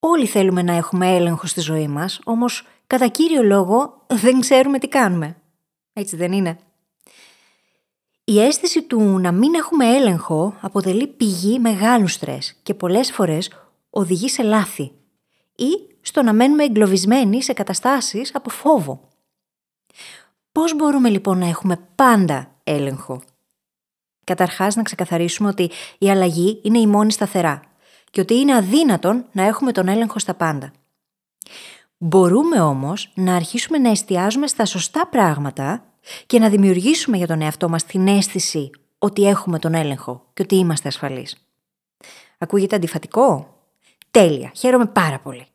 Όλοι θέλουμε να έχουμε έλεγχο στη ζωή μας, όμως κατά κύριο λόγο δεν ξέρουμε τι κάνουμε. Έτσι δεν είναι. Η αίσθηση του να μην έχουμε έλεγχο αποτελεί πηγή μεγάλου στρες και πολλές φορές οδηγεί σε λάθη ή στο να μένουμε εγκλωβισμένοι σε καταστάσεις από φόβο. Πώς μπορούμε λοιπόν να έχουμε πάντα έλεγχο; Καταρχάς να ξεκαθαρίσουμε ότι η αλλαγή είναι η μόνη σταθερά και ότι είναι αδύνατον να έχουμε τον έλεγχο στα πάντα. Μπορούμε όμως να αρχίσουμε να εστιάζουμε στα σωστά πράγματα και να δημιουργήσουμε για τον εαυτό μας την αίσθηση ότι έχουμε τον έλεγχο και ότι είμαστε ασφαλείς. Ακούγεται αντιφατικό; Τέλεια, χαίρομαι πάρα πολύ.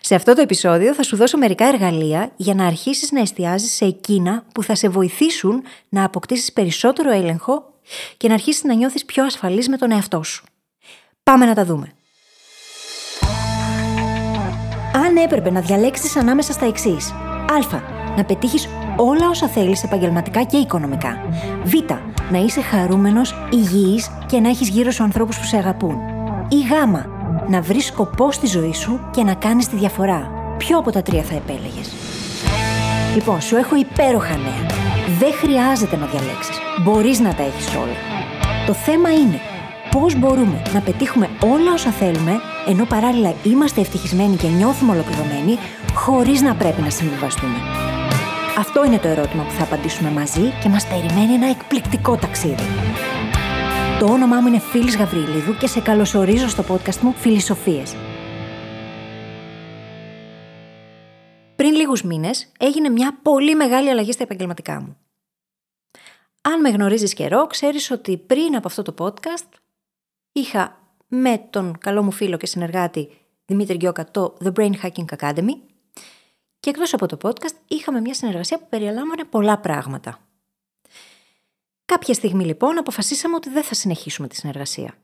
Σε αυτό το επεισόδιο θα σου δώσω μερικά εργαλεία για να αρχίσεις να εστιάζεις σε εκείνα που θα σε βοηθήσουν να αποκτήσεις περισσότερο έλεγχο και να αρχίσεις να νιώθεις πιο ασφαλής με τον εαυτό σου. Πάμε να τα δούμε. Αν έπρεπε να διαλέξεις ανάμεσα στα εξής. Α. Να πετύχεις όλα όσα θέλεις επαγγελματικά και οικονομικά. Β. Να είσαι χαρούμενος, υγιής και να έχεις γύρω σου ανθρώπους που σε αγαπούν. Ή Γ. Να βρεις σκοπό στη ζωή σου και να κάνεις τη διαφορά. Ποιο από τα τρία θα επέλεγες; Λοιπόν, σου έχω υπέροχα νέα. Δεν χρειάζεται να διαλέξεις. Μπορείς να τα έχεις όλα. Το θέμα είναι πώς μπορούμε να πετύχουμε όλα όσα θέλουμε, ενώ παράλληλα είμαστε ευτυχισμένοι και νιώθουμε ολοκληρωμένοι, χωρίς να πρέπει να συμβιβαστούμε. Αυτό είναι το ερώτημα που θα απαντήσουμε μαζί και μας περιμένει ένα εκπληκτικό ταξίδι. Το όνομά μου είναι Φίλης Γαβρίλιδου και σε καλωσορίζω στο podcast μου Φιλισοφίες. Πριν λίγους μήνες έγινε μια πολύ μεγάλη αλλαγή στα επαγγελματικά μου. Αν με γνωρίζεις καιρό, ξέρεις ότι πριν από αυτό το podcast είχα με τον καλό μου φίλο και συνεργάτη Δημήτρη Γκιώκα το The Brain Hacking Academy και εκτός από το podcast είχαμε μια συνεργασία που περιλάμβανε πολλά πράγματα. Κάποια στιγμή λοιπόν αποφασίσαμε ότι δεν θα συνεχίσουμε τη συνεργασία.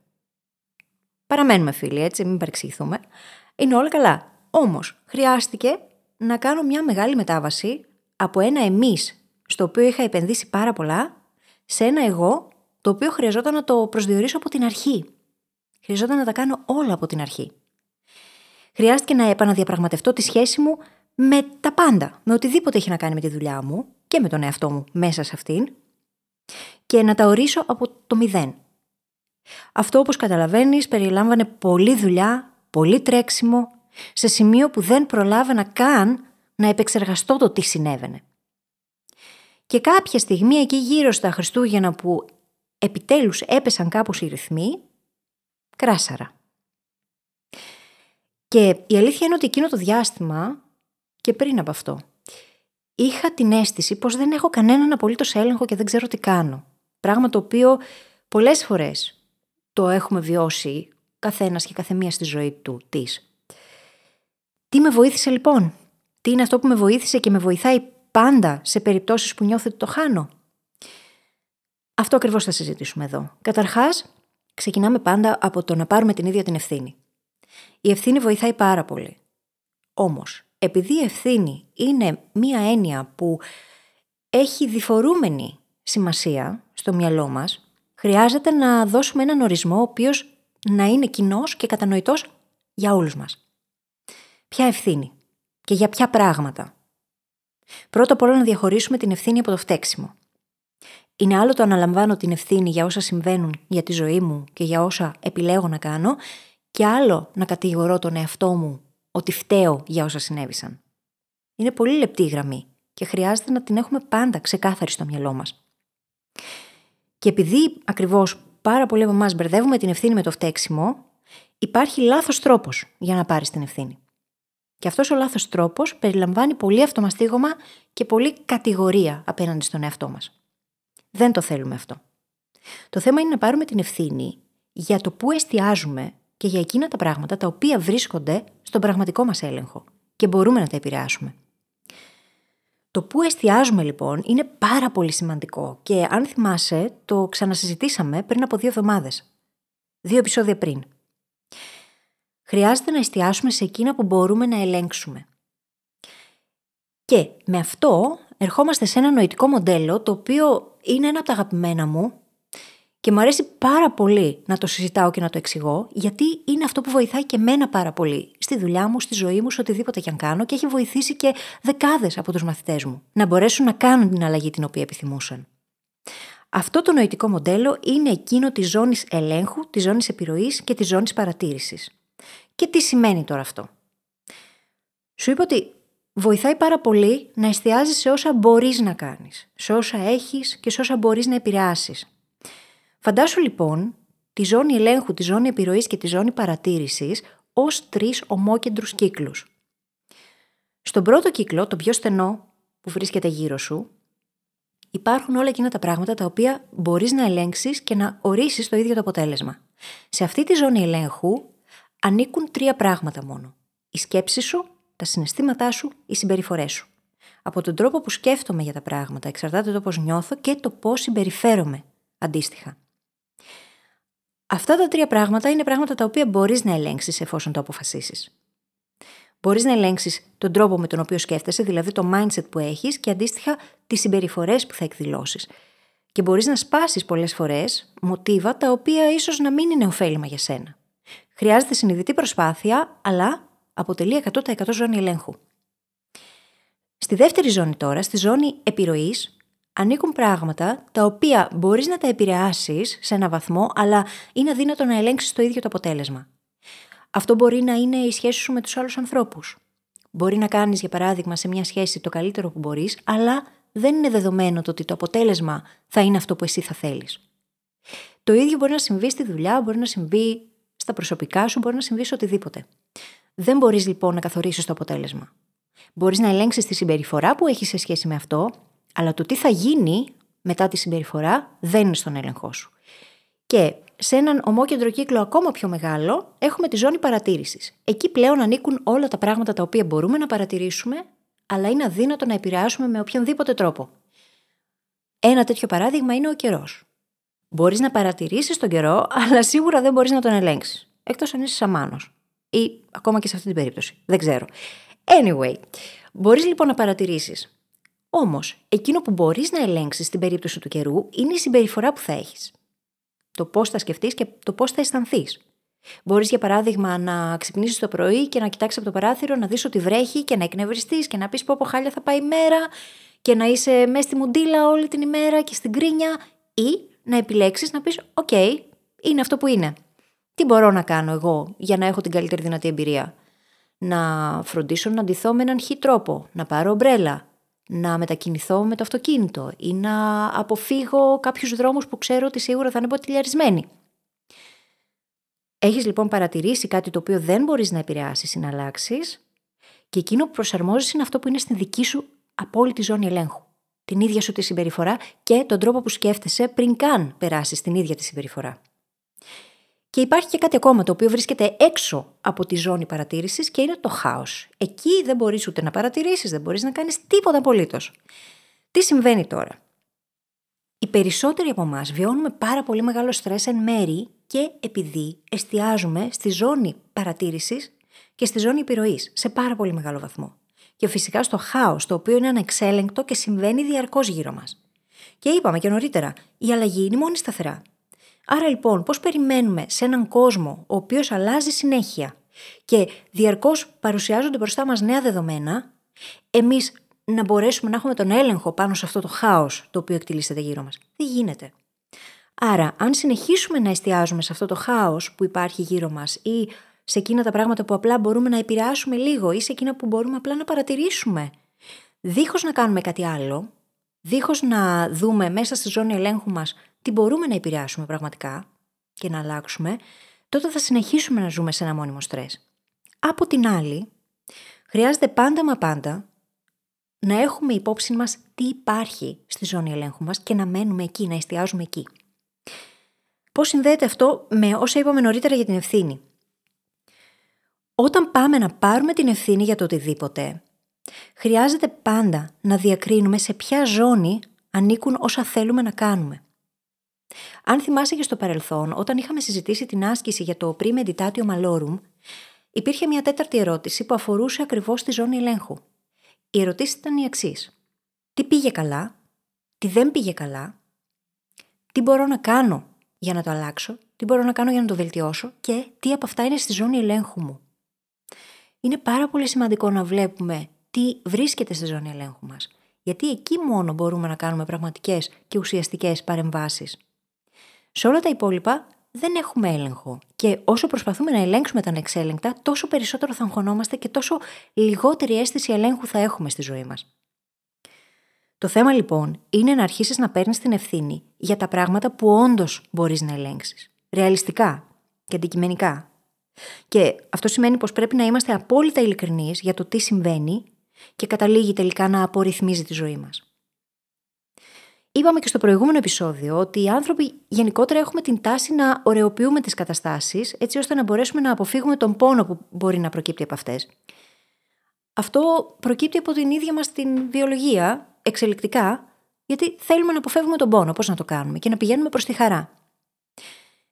Παραμένουμε φίλοι έτσι, μην παρεξηγηθούμε. Είναι όλα καλά. Όμως χρειάστηκε να κάνω μια μεγάλη μετάβαση από ένα εμείς στο οποίο είχα επενδύσει πάρα πολλά σε ένα εγώ το οποίο χρειαζόταν να το προσδιορίσω από την αρχή. Χρειαζόταν να τα κάνω όλα από την αρχή. Χρειάστηκε να επαναδιαπραγματευτώ τη σχέση μου με τα πάντα, με οτιδήποτε έχει να κάνει με τη δουλειά μου και με τον εαυτό μου μέσα σε αυτήν και να τα ορίσω από το μηδέν. Αυτό όπως καταλαβαίνεις περιλάμβανε πολλή δουλειά, πολύ τρέξιμο, σε σημείο που δεν προλάβαινα καν να επεξεργαστώ το τι συνέβαινε. Και κάποια στιγμή εκεί γύρω στα Χριστούγεννα που επιτέλους έπεσαν κάπως οι ρυθμοί, κράσαρα. Και η αλήθεια είναι ότι εκείνο το διάστημα και πριν από αυτό. Είχα την αίσθηση πως δεν έχω κανέναν απολύτως έλεγχο και δεν ξέρω τι κάνω. Πράγμα το οποίο πολλές φορές το έχουμε βιώσει καθένας και καθεμία στη ζωή του της. Τι με βοήθησε λοιπόν; Τι είναι αυτό που με βοήθησε και με βοηθάει πάντα σε περιπτώσεις που νιώθω ότι το χάνω; Αυτό ακριβώς θα συζητήσουμε εδώ. Καταρχάς, ξεκινάμε πάντα από το να πάρουμε την ίδια την ευθύνη. Η ευθύνη βοηθάει πάρα πολύ. Όμως, επειδή η ευθύνη είναι μία έννοια που έχει διφορούμενη σημασία στο μυαλό μας, χρειάζεται να δώσουμε έναν ορισμό ο οποίος να είναι κοινός και κατανοητός για όλους μας. Ποια ευθύνη και για ποια πράγματα. Πρώτα απ' όλα να διαχωρίσουμε την ευθύνη από το φταίξιμο. Είναι άλλο το αναλαμβάνω την ευθύνη για όσα συμβαίνουν για τη ζωή μου και για όσα επιλέγω να κάνω, και άλλο να κατηγορώ τον εαυτό μου ότι φταίω για όσα συνέβησαν. Είναι πολύ λεπτή η γραμμή και χρειάζεται να την έχουμε πάντα ξεκάθαρη στο μυαλό μας. Και επειδή ακριβώς πάρα πολλοί από εμάς μπερδεύουμε την ευθύνη με το φταίξιμο, υπάρχει λάθος τρόπος για να πάρεις την ευθύνη. Και αυτός ο λάθος τρόπος περιλαμβάνει πολύ αυτομαστίγωμα και πολύ κατηγορία απέναντι στον εαυτό μας. Δεν το θέλουμε αυτό. Το θέμα είναι να πάρουμε την ευθύνη για το πού εστιάζουμε και για εκείνα τα πράγματα τα οποία βρίσκονται στον πραγματικό μας έλεγχο και μπορούμε να τα επηρεάσουμε. Το που εστιάζουμε λοιπόν είναι πάρα πολύ σημαντικό και αν θυμάσαι το ξανασυζητήσαμε πριν από δύο εβδομάδες. Δύο επεισόδια πριν. Χρειάζεται να εστιάσουμε σε εκείνα που μπορούμε να ελέγξουμε. Και με αυτό ερχόμαστε σε ένα νοητικό μοντέλο το οποίο είναι ένα από τα αγαπημένα μου Και μου αρέσει πάρα πολύ να το συζητάω και να το εξηγώ, γιατί είναι αυτό που βοηθάει και μένα πάρα πολύ στη δουλειά μου, στη ζωή μου, σε οτιδήποτε και αν κάνω και έχει βοηθήσει και δεκάδες από τους μαθητές μου να μπορέσουν να κάνουν την αλλαγή την οποία επιθυμούσαν. Αυτό το νοητικό μοντέλο είναι εκείνο της ζώνης ελέγχου, της ζώνης επιρροής και της ζώνης παρατήρησης. Και τι σημαίνει τώρα αυτό; Σου είπα ότι βοηθάει πάρα πολύ να εστιάζει σε όσα μπορείς να κάνεις, σε όσα έχεις και σε όσα μπορείς να επηρεάσεις. Φαντάσου λοιπόν τη ζώνη ελέγχου, τη ζώνη επιρροής και τη ζώνη παρατήρησης ως τρεις ομόκεντρους κύκλους. Στον πρώτο κύκλο, το πιο στενό που βρίσκεται γύρω σου, υπάρχουν όλα εκείνα τα πράγματα τα οποία μπορείς να ελέγξεις και να ορίσεις το ίδιο το αποτέλεσμα. Σε αυτή τη ζώνη ελέγχου ανήκουν τρία πράγματα μόνο. Η σκέψη σου, τα συναισθήματά σου, οι συμπεριφορές σου. Από τον τρόπο που σκέφτομαι για τα πράγματα εξαρτάται το πώς νιώθω και το πώς συμπεριφέρομαι αντίστοιχα. Αυτά τα τρία πράγματα είναι πράγματα τα οποία μπορείς να ελέγξεις εφόσον το αποφασίσεις. Μπορείς να ελέγξεις τον τρόπο με τον οποίο σκέφτεσαι, δηλαδή το mindset που έχεις και αντίστοιχα τις συμπεριφορές που θα εκδηλώσεις. Και μπορείς να σπάσεις πολλές φορές μοτίβα τα οποία ίσως να μην είναι ωφέλιμα για σένα. Χρειάζεται συνειδητή προσπάθεια, αλλά αποτελεί 100% ζώνη ελέγχου. Στη δεύτερη ζώνη τώρα, στη ζώνη επιρροής, ανήκουν πράγματα τα οποία μπορείς να τα επηρεάσεις σε ένα βαθμό, αλλά είναι αδύνατο να ελέγξεις το ίδιο το αποτέλεσμα. Αυτό μπορεί να είναι η σχέση σου με τους άλλους ανθρώπους. Μπορεί να κάνεις, για παράδειγμα, σε μια σχέση το καλύτερο που μπορείς, αλλά δεν είναι δεδομένο το ότι το αποτέλεσμα θα είναι αυτό που εσύ θα θέλεις. Το ίδιο μπορεί να συμβεί στη δουλειά, μπορεί να συμβεί στα προσωπικά σου, μπορεί να συμβεί σε οτιδήποτε. Δεν μπορείς λοιπόν να καθορίσεις το αποτέλεσμα. Μπορείς να ελέγξεις τη συμπεριφορά που έχεις σε σχέση με αυτό, αλλά το τι θα γίνει μετά τη συμπεριφορά δεν είναι στον έλεγχό σου. Και σε έναν ομόκεντρο κύκλο ακόμα πιο μεγάλο έχουμε τη ζώνη παρατήρησης. Εκεί πλέον ανήκουν όλα τα πράγματα τα οποία μπορούμε να παρατηρήσουμε, αλλά είναι αδύνατο να επηρεάσουμε με οποιονδήποτε τρόπο. Ένα τέτοιο παράδειγμα είναι ο καιρός. Μπορείς να παρατηρήσεις τον καιρό, αλλά σίγουρα δεν μπορείς να τον ελέγξεις. Εκτός αν είσαι σαμάνος. Ή ακόμα και σε αυτή την περίπτωση. Δεν ξέρω. Anyway, μπορείς λοιπόν να παρατηρήσεις Όμως, εκείνο που μπορείς να ελέγξεις στην περίπτωση του καιρού είναι η συμπεριφορά που θα έχεις. Το πώς θα σκεφτείς και το πώς θα αισθανθείς. Μπορείς, για παράδειγμα, να ξυπνήσεις το πρωί και να κοιτάξεις από το παράθυρο, να δεις ότι βρέχει και να εκνευριστείς και να πεις πω πω χάλια θα πάει η μέρα και να είσαι μέσα στη μουντίλα όλη την ημέρα και στην γκρίνια, ή να επιλέξεις να πεις: Οκ, είναι αυτό που είναι. Τι μπορώ να κάνω εγώ για να έχω την καλύτερη δυνατή εμπειρία; Να φροντίσω να αντιθώ με έναν χι τρόπο, να πάρω ομπρέλα, να μετακινηθώ με το αυτοκίνητο ή να αποφύγω κάποιους δρόμους που ξέρω ότι σίγουρα θα είναι ποτηλιαρισμένοι. Έχεις λοιπόν παρατηρήσει κάτι το οποίο δεν μπορείς να επηρεάσεις ή να αλλάξεις και εκείνο που προσαρμόζεις είναι αυτό που είναι στην δική σου απόλυτη ζώνη ελέγχου. Την ίδια σου τη συμπεριφορά και τον τρόπο που σκέφτεσαι πριν καν περάσεις την ίδια τη συμπεριφορά. Και υπάρχει και κάτι ακόμα το οποίο βρίσκεται έξω από τη ζώνη παρατήρησης και είναι το χάος. Εκεί δεν μπορείς ούτε να παρατηρήσεις, δεν μπορείς να κάνεις τίποτα απολύτως. Τι συμβαίνει τώρα; Οι περισσότεροι από εμάς βιώνουμε πάρα πολύ μεγάλο στρες εν μέρη και επειδή εστιάζουμε στη ζώνη παρατήρησης και στη ζώνη επιρροής σε πάρα πολύ μεγάλο βαθμό. Και φυσικά στο χάος, το οποίο είναι ανεξέλεγκτο και συμβαίνει διαρκώς γύρω μας. Και είπαμε και νωρίτερα, η αλλαγή είναι μόνη σταθερά. Άρα λοιπόν, πώς περιμένουμε σε έναν κόσμο ο οποίος αλλάζει συνέχεια και διαρκώς παρουσιάζονται μπροστά μας νέα δεδομένα, εμείς να μπορέσουμε να έχουμε τον έλεγχο πάνω σε αυτό το χάος το οποίο εκτελήσεται γύρω μας. Δεν γίνεται. Άρα, αν συνεχίσουμε να εστιάζουμε σε αυτό το χάος που υπάρχει γύρω μας ή σε εκείνα τα πράγματα που απλά μπορούμε να επηρεάσουμε λίγο ή σε εκείνα που μπορούμε απλά να παρατηρήσουμε, δίχως να κάνουμε κάτι άλλο, δίχως να δούμε μέσα στη ζώνη ελέγχου μας τι μπορούμε να επηρεάσουμε πραγματικά και να αλλάξουμε, τότε θα συνεχίσουμε να ζούμε σε ένα μόνιμο στρες. Από την άλλη, χρειάζεται πάντα μα πάντα να έχουμε υπόψη μας τι υπάρχει στη ζώνη ελέγχου μας και να μένουμε εκεί, να εστιάζουμε εκεί. Πώς συνδέεται αυτό με όσα είπαμε νωρίτερα για την ευθύνη; Όταν πάμε να πάρουμε την ευθύνη για το οτιδήποτε, χρειάζεται πάντα να διακρίνουμε σε ποια ζώνη ανήκουν όσα θέλουμε να κάνουμε. Αν θυμάσαι και στο παρελθόν, όταν είχαμε συζητήσει την άσκηση για το pre-meditatio malorum, υπήρχε μια τέταρτη ερώτηση που αφορούσε ακριβώς τη ζώνη ελέγχου. Η ερωτήση ήταν η εξής. Τι πήγε καλά, τι δεν πήγε καλά, τι μπορώ να κάνω για να το αλλάξω, τι μπορώ να κάνω για να το βελτιώσω και τι από αυτά είναι στη ζώνη ελέγχου μου. Είναι πάρα πολύ σημαντικό να βλέπουμε τι βρίσκεται στη ζώνη ελέγχου μας. Γιατί εκεί μόνο μπορούμε να κάνουμε πραγματικές και ουσιαστικές παρεμβάσεις. Σε όλα τα υπόλοιπα δεν έχουμε έλεγχο. Και όσο προσπαθούμε να ελέγξουμε τα ανεξέλεγκτα, τόσο περισσότερο θα αγχωνόμαστε και τόσο λιγότερη αίσθηση ελέγχου θα έχουμε στη ζωή μας. Το θέμα λοιπόν είναι να αρχίσεις να παίρνεις την ευθύνη για τα πράγματα που όντως μπορείς να ελέγξεις. Ρεαλιστικά και αντικειμενικά. Και αυτό σημαίνει πως πρέπει να είμαστε απόλυτα ειλικρινείς για το τι συμβαίνει και καταλήγει τελικά να απορριθμίζει τη ζωή μας. Είπαμε και στο προηγούμενο επεισόδιο ότι οι άνθρωποι γενικότερα έχουμε την τάση να ωρεοποιούμε τις καταστάσεις έτσι ώστε να μπορέσουμε να αποφύγουμε τον πόνο που μπορεί να προκύπτει από αυτές. Αυτό προκύπτει από την ίδια μας την βιολογία, εξελικτικά, γιατί θέλουμε να αποφεύγουμε τον πόνο, πώς να το κάνουμε; Και να πηγαίνουμε προς τη χαρά.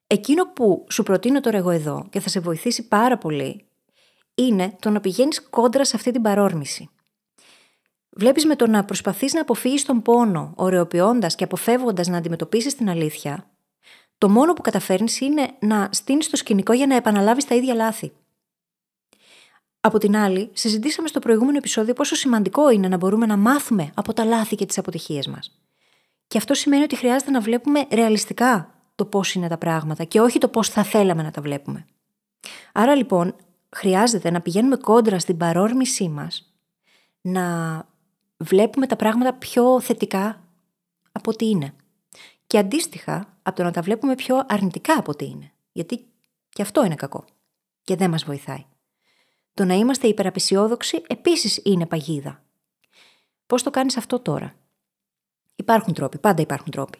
Εκείνο που σου προτείνω τώρα εγώ εδώ και θα σε βοηθήσει πάρα πολύ είναι το να πηγαίνεις κόντρα σε αυτή την παρόρμηση. Βλέπεις με το να προσπαθείς να αποφύγεις τον πόνο, ωρεοποιώντας και αποφεύγοντας να αντιμετωπίσεις την αλήθεια, το μόνο που καταφέρνεις είναι να στείνεις το σκηνικό για να επαναλάβεις τα ίδια λάθη. Από την άλλη, συζητήσαμε στο προηγούμενο επεισόδιο πόσο σημαντικό είναι να μπορούμε να μάθουμε από τα λάθη και τις αποτυχίες μας. Και αυτό σημαίνει ότι χρειάζεται να βλέπουμε ρεαλιστικά το πώς είναι τα πράγματα και όχι το πώς θα θέλαμε να τα βλέπουμε. Άρα λοιπόν, χρειάζεται να πηγαίνουμε κόντρα στην παρόρμησή μας, να βλέπουμε τα πράγματα πιο θετικά από ό,τι είναι. Και αντίστοιχα, από το να τα βλέπουμε πιο αρνητικά από ό,τι είναι. Γιατί και αυτό είναι κακό. Και δεν μας βοηθάει. Το να είμαστε υπεραπεσιόδοξοι επίσης είναι παγίδα. Πώς το κάνεις αυτό τώρα; Υπάρχουν τρόποι, πάντα υπάρχουν τρόποι.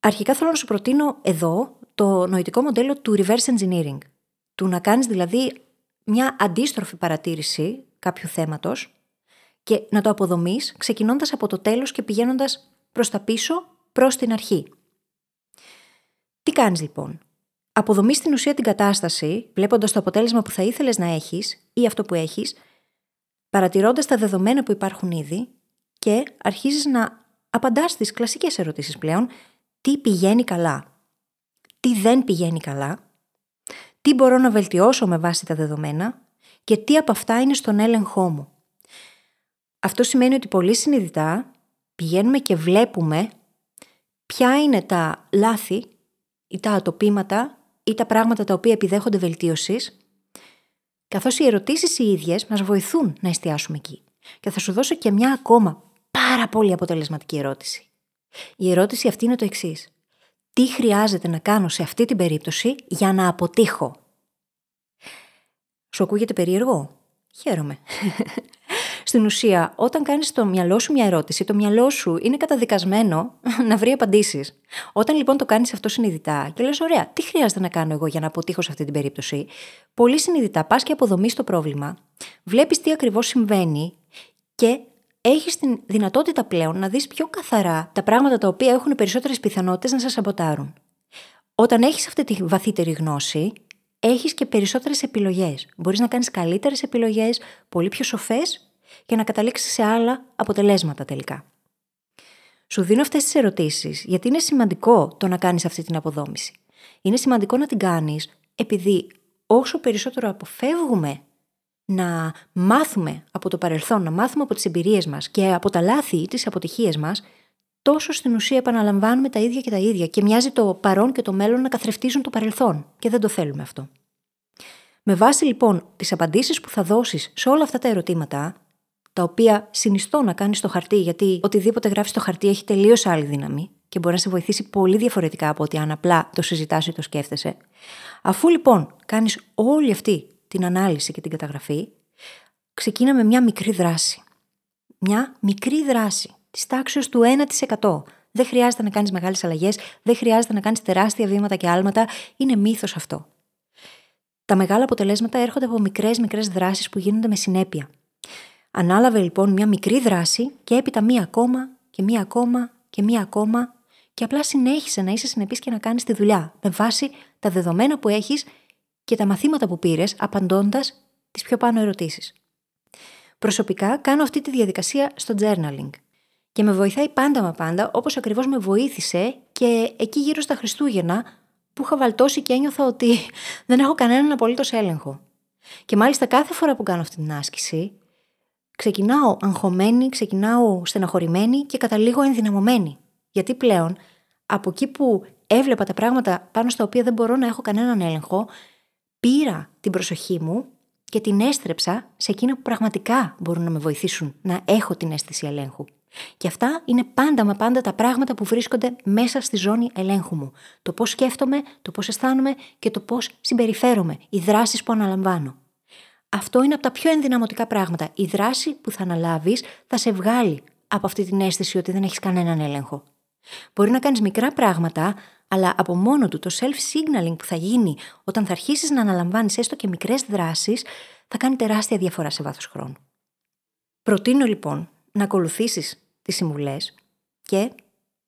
Αρχικά θέλω να σου προτείνω εδώ το νοητικό μοντέλο του reverse engineering. Του να κάνεις δηλαδή μια αντίστροφη παρατήρηση κάποιου θέματος και να το αποδομείς ξεκινώντας από το τέλος και πηγαίνοντας προς τα πίσω, προς την αρχή. Τι κάνεις λοιπόν; Αποδομείς στην ουσία την κατάσταση, βλέποντας το αποτέλεσμα που θα ήθελες να έχεις ή αυτό που έχεις, παρατηρώντας τα δεδομένα που υπάρχουν ήδη και αρχίζεις να απαντάς στις κλασικές ερωτήσεις πλέον, τι πηγαίνει καλά, τι δεν πηγαίνει καλά, τι μπορώ να βελτιώσω με βάση τα δεδομένα; Και τι από αυτά είναι στον έλεγχό μου; Αυτό σημαίνει ότι πολύ συνειδητά πηγαίνουμε και βλέπουμε ποια είναι τα λάθη ή τα ατοπήματα ή τα πράγματα τα οποία επιδέχονται βελτίωσης, καθώς οι ερωτήσεις οι ίδιες μας βοηθούν να εστιάσουμε εκεί. Και θα σου δώσω και μια ακόμα πάρα πολύ αποτελεσματική ερώτηση. Η ερώτηση αυτή είναι το εξής. Τι χρειάζεται να κάνω σε αυτή την περίπτωση για να αποτύχω; Σου ακούγεται περίεργο; Χαίρομαι. Στην ουσία, όταν κάνεις στο μυαλό σου μια ερώτηση, το μυαλό σου είναι καταδικασμένο να βρει απαντήσεις. Όταν λοιπόν το κάνεις αυτό συνειδητά και λες: Ωραία, τι χρειάζεται να κάνω εγώ για να αποτύχω σε αυτή την περίπτωση, πολύ συνειδητά πας και αποδομείς το πρόβλημα, βλέπεις τι ακριβώς συμβαίνει και έχεις την δυνατότητα πλέον να δεις πιο καθαρά τα πράγματα τα οποία έχουν περισσότερες πιθανότητες να σε σαμποτάρουν. Όταν έχεις αυτή τη βαθύτερη γνώση, έχεις και περισσότερες επιλογές. Μπορείς να κάνεις καλύτερες επιλογές, πολύ πιο σοφές και να καταλήξεις σε άλλα αποτελέσματα τελικά. Σου δίνω αυτές τις ερωτήσεις γιατί είναι σημαντικό το να κάνεις αυτή την αποδόμηση. Είναι σημαντικό να την κάνεις επειδή όσο περισσότερο αποφεύγουμε να μάθουμε από το παρελθόν, να μάθουμε από τις εμπειρίες μας και από τα λάθη ή τις αποτυχίες μας, τόσο στην ουσία επαναλαμβάνουμε τα ίδια και τα ίδια και μοιάζει το παρόν και το μέλλον να καθρεφτίζουν το παρελθόν και δεν το θέλουμε αυτό. Με βάση λοιπόν τις απαντήσεις που θα δώσεις σε όλα αυτά τα ερωτήματα, τα οποία συνιστώ να κάνεις στο χαρτί, γιατί οτιδήποτε γράφεις στο χαρτί έχει τελείως άλλη δύναμη και μπορεί να σε βοηθήσει πολύ διαφορετικά από ότι αν απλά το συζητάς ή το σκέφτεσαι. Αφού λοιπόν κάνεις όλη αυτή την ανάλυση και την καταγραφή, ξεκίνα με μια μικρή δράση. Μια μικρή δράση της τάξης του 1%. Δεν χρειάζεται να κάνεις μεγάλες αλλαγές, δεν χρειάζεται να κάνεις τεράστια βήματα και άλματα. Είναι μύθος αυτό. Τα μεγάλα αποτελέσματα έρχονται από μικρές μικρές δράσεις που γίνονται με συνέπεια. Ανάλαβε λοιπόν μια μικρή δράση και έπειτα μία ακόμα και μία ακόμα και μία ακόμα και απλά συνέχισε να είσαι συνεπής και να κάνεις τη δουλειά με βάση τα δεδομένα που έχεις και τα μαθήματα που πήρες απαντώντας τις πιο πάνω ερωτήσεις. Προσωπικά κάνω αυτή τη διαδικασία στο journaling και με βοηθάει πάντα μα πάντα όπως ακριβώς με βοήθησε και εκεί γύρω στα Χριστούγεννα που είχα βαλτώσει και ένιωθα ότι δεν έχω κανέναν απολύτως έλεγχο. Και μάλιστα κάθε φορά που κάνω αυτή την άσκηση, ξεκινάω αγχωμένη, ξεκινάω στεναχωρημένη και καταλήγω ενδυναμωμένη. Γιατί πλέον από εκεί που έβλεπα τα πράγματα πάνω στα οποία δεν μπορώ να έχω κανέναν έλεγχο, πήρα την προσοχή μου και την έστρεψα σε εκείνα που πραγματικά μπορούν να με βοηθήσουν να έχω την αίσθηση ελέγχου. Και αυτά είναι πάντα μα πάντα τα πράγματα που βρίσκονται μέσα στη ζώνη ελέγχου μου. Το πώς σκέφτομαι, το πώς αισθάνομαι και το πώς συμπεριφέρομαι, οι δράσεις που αναλαμβάνω. Αυτό είναι από τα πιο ενδυναμωτικά πράγματα. Η δράση που θα αναλάβεις θα σε βγάλει από αυτή την αίσθηση ότι δεν έχεις κανέναν έλεγχο. Μπορεί να κάνεις μικρά πράγματα, αλλά από μόνο του το self-signaling που θα γίνει όταν θα αρχίσεις να αναλαμβάνεις έστω και μικρές δράσεις, θα κάνει τεράστια διαφορά σε βάθος χρόνου. Προτείνω λοιπόν να ακολουθήσεις τις συμβουλές και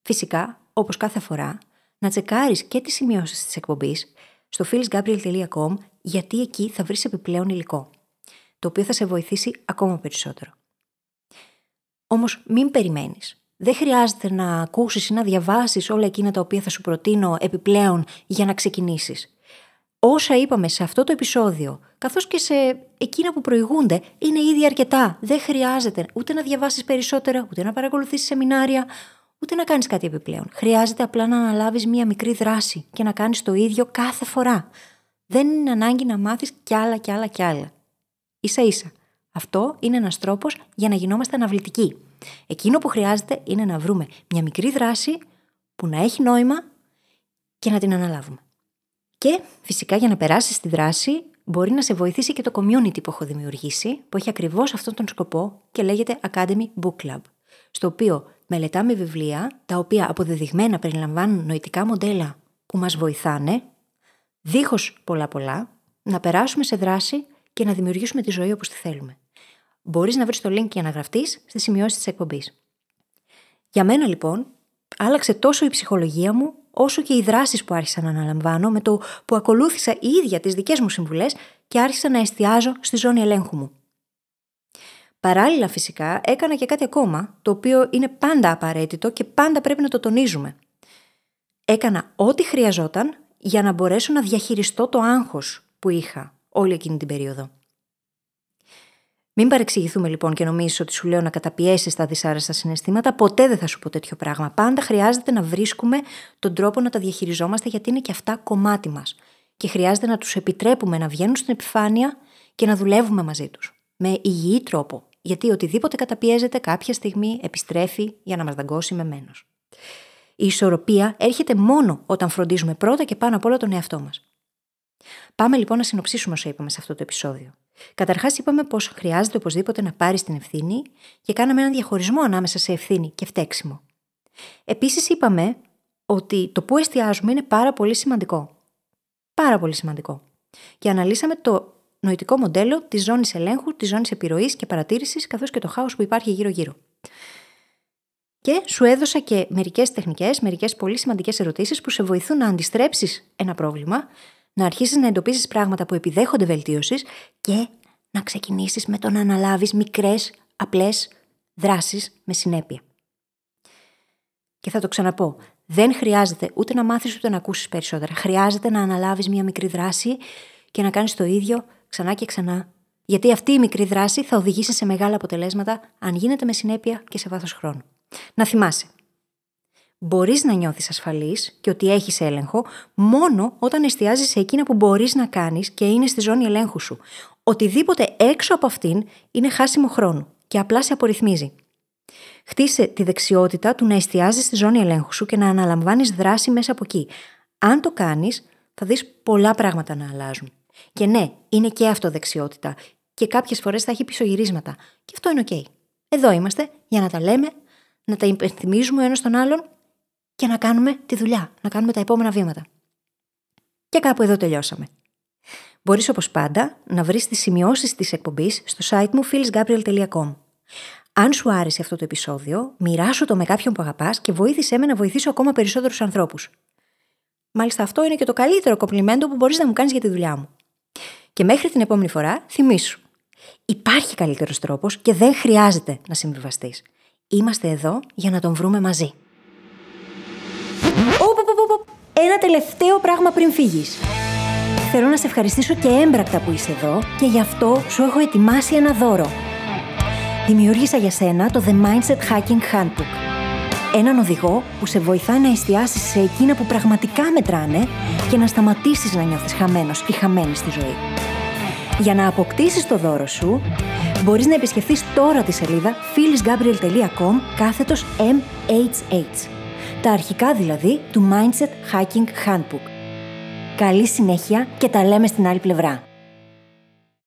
φυσικά, όπως κάθε φορά, να τσεκάρεις και τις σημειώσεις της εκπομπής στο phyllisgabriel.com γιατί εκεί θα βρεις επιπλέον υλικό, το οποίο θα σε βοηθήσει ακόμα περισσότερο. Όμως μην περιμένεις. Δεν χρειάζεται να ακούσεις ή να διαβάσεις όλα εκείνα τα οποία θα σου προτείνω επιπλέον για να ξεκινήσεις. Όσα είπαμε σε αυτό το επεισόδιο, καθώς και σε εκείνα που προηγούνται, είναι ήδη αρκετά. Δεν χρειάζεται ούτε να διαβάσεις περισσότερα, ούτε να παρακολουθήσεις σεμινάρια, ούτε να κάνεις κάτι επιπλέον. Χρειάζεται απλά να αναλάβεις μία μικρή δράση και να κάνεις το ίδιο κάθε φορά. Δεν είναι ανάγκη να μάθεις κι άλλα κι άλλα κι άλλα. Σα ίσα. Αυτό είναι ένας τρόπος για να γινόμαστε αναβλητικοί. Εκείνο που χρειάζεται είναι να βρούμε μια μικρή δράση που να έχει νόημα και να την αναλάβουμε. Και φυσικά για να περάσεις τη δράση μπορεί να σε βοηθήσει και το community που έχω δημιουργήσει, που έχει ακριβώς αυτόν τον σκοπό και λέγεται Academy Book Club, στο οποίο μελετάμε βιβλία τα οποία αποδεδειγμένα περιλαμβάνουν νοητικά μοντέλα που μας βοηθάνε, δίχως πολλά πολλά, να περάσουμε σε δράση και να δημιουργήσουμε τη ζωή όπως τη θέλουμε. Μπορείς να βρεις το link για να γραφτείς στις σημειώσεις της εκπομπής. Για μένα λοιπόν, άλλαξε τόσο η ψυχολογία μου, όσο και οι δράσεις που άρχισα να αναλαμβάνω με το που ακολούθησα η ίδια τις δικές μου συμβουλές και άρχισα να εστιάζω στη ζώνη ελέγχου μου. Παράλληλα, φυσικά, έκανα και κάτι ακόμα, το οποίο είναι πάντα απαραίτητο και πάντα πρέπει να το τονίζουμε. Έκανα ό,τι χρειαζόταν για να μπορέσω να διαχειριστώ το άγχος που είχα όλη εκείνη την περίοδο. Μην παρεξηγηθούμε λοιπόν και νομίζει ότι σου λέω να καταπιέσεις τα δυσάρεστα συναισθήματα. Ποτέ δεν θα σου πω τέτοιο πράγμα. Πάντα χρειάζεται να βρίσκουμε τον τρόπο να τα διαχειριζόμαστε γιατί είναι και αυτά κομμάτι μας. Και χρειάζεται να τους επιτρέπουμε να βγαίνουν στην επιφάνεια και να δουλεύουμε μαζί τους. Με υγιή τρόπο. Γιατί οτιδήποτε καταπιέζεται κάποια στιγμή επιστρέφει για να μας δαγκώσει με μένο. Η ισορροπία έρχεται μόνο όταν φροντίζουμε πρώτα και πάνω απ' όλα τον εαυτό μας. Πάμε λοιπόν να συνοψίσουμε όσο είπαμε σε αυτό το επεισόδιο. Καταρχάς, είπαμε πως χρειάζεται οπωσδήποτε να πάρεις την ευθύνη και κάναμε έναν διαχωρισμό ανάμεσα σε ευθύνη και φταίξιμο. Επίσης, είπαμε ότι το που εστιάζουμε είναι πάρα πολύ σημαντικό. Πάρα πολύ σημαντικό. Και αναλύσαμε το νοητικό μοντέλο της ζώνης ελέγχου, της ζώνης επιρροής και παρατήρησης, καθώς και το χάος που υπάρχει γύρω-γύρω. Και σου έδωσα και μερικές τεχνικές, μερικές πολύ σημαντικές ερωτήσεις που σε βοηθούν να αντιστρέψεις ένα πρόβλημα να αρχίσεις να εντοπίσει πράγματα που επιδέχονται βελτίωσης και να ξεκινήσεις με το να αναλάβεις μικρές, απλές δράσεις με συνέπεια. Και θα το ξαναπώ. Δεν χρειάζεται ούτε να μάθεις ούτε να ακούσεις περισσότερα. Χρειάζεται να αναλάβεις μια μικρή δράση και να κάνεις το ίδιο ξανά και ξανά. Γιατί αυτή η μικρή δράση θα οδηγήσει σε μεγάλα αποτελέσματα αν γίνεται με συνέπεια και σε βάθος χρόνου. Να θυμάσαι, μπορείς να νιώθεις ασφαλής και ότι έχεις έλεγχο μόνο όταν εστιάζεις σε εκείνα που μπορείς να κάνεις και είναι στη ζώνη ελέγχου σου. Οτιδήποτε έξω από αυτήν είναι χάσιμο χρόνο και απλά σε απορριθμίζει. Χτίσε τη δεξιότητα του να εστιάζεις στη ζώνη ελέγχου σου και να αναλαμβάνεις δράση μέσα από εκεί. Αν το κάνεις, θα δεις πολλά πράγματα να αλλάζουν. Και ναι, είναι και αυτό δεξιότητα. Και κάποιες φορές θα έχει πισωγυρίσματα. Και αυτό είναι OK. Εδώ είμαστε για να τα λέμε, να τα υπενθυμίζουμε ο ένας τον άλλον και να κάνουμε τη δουλειά, να κάνουμε τα επόμενα βήματα. Και κάπου εδώ τελειώσαμε. Μπορείς όπως πάντα να βρεις τις σημειώσεις της εκπομπής στο site μου phyllisgabriel.com. Αν σου άρεσε αυτό το επεισόδιο, μοιράσου το με κάποιον που αγαπάς και βοήθησέ με να βοηθήσω ακόμα περισσότερους ανθρώπους. Μάλιστα αυτό είναι και το καλύτερο κομπλιμέντο που μπορείς να μου κάνεις για τη δουλειά μου. Και μέχρι την επόμενη φορά, θυμήσου. Υπάρχει καλύτερος τρόπος και δεν χρειάζεται να συμβιβαστείς. Είμαστε εδώ για να τον βρούμε μαζί. Ένα τελευταίο πράγμα πριν φύγεις. Θέλω να σε ευχαριστήσω και έμπρακτα που είσαι εδώ και γι' αυτό σου έχω ετοιμάσει ένα δώρο. Δημιούργησα για σένα το The Mindset Hacking Handbook. Έναν οδηγό που σε βοηθάει να εστιάσεις σε εκείνα που πραγματικά μετράνε και να σταματήσεις να νιώθεις χαμένος ή χαμένη στη ζωή. Για να αποκτήσεις το δώρο σου, μπορείς να επισκεφθείς τώρα τη σελίδα phyllisgabriel.com κάθετος MHH. Τα αρχικά δηλαδή του Mindset Hacking Handbook. Καλή συνέχεια και τα λέμε στην άλλη πλευρά.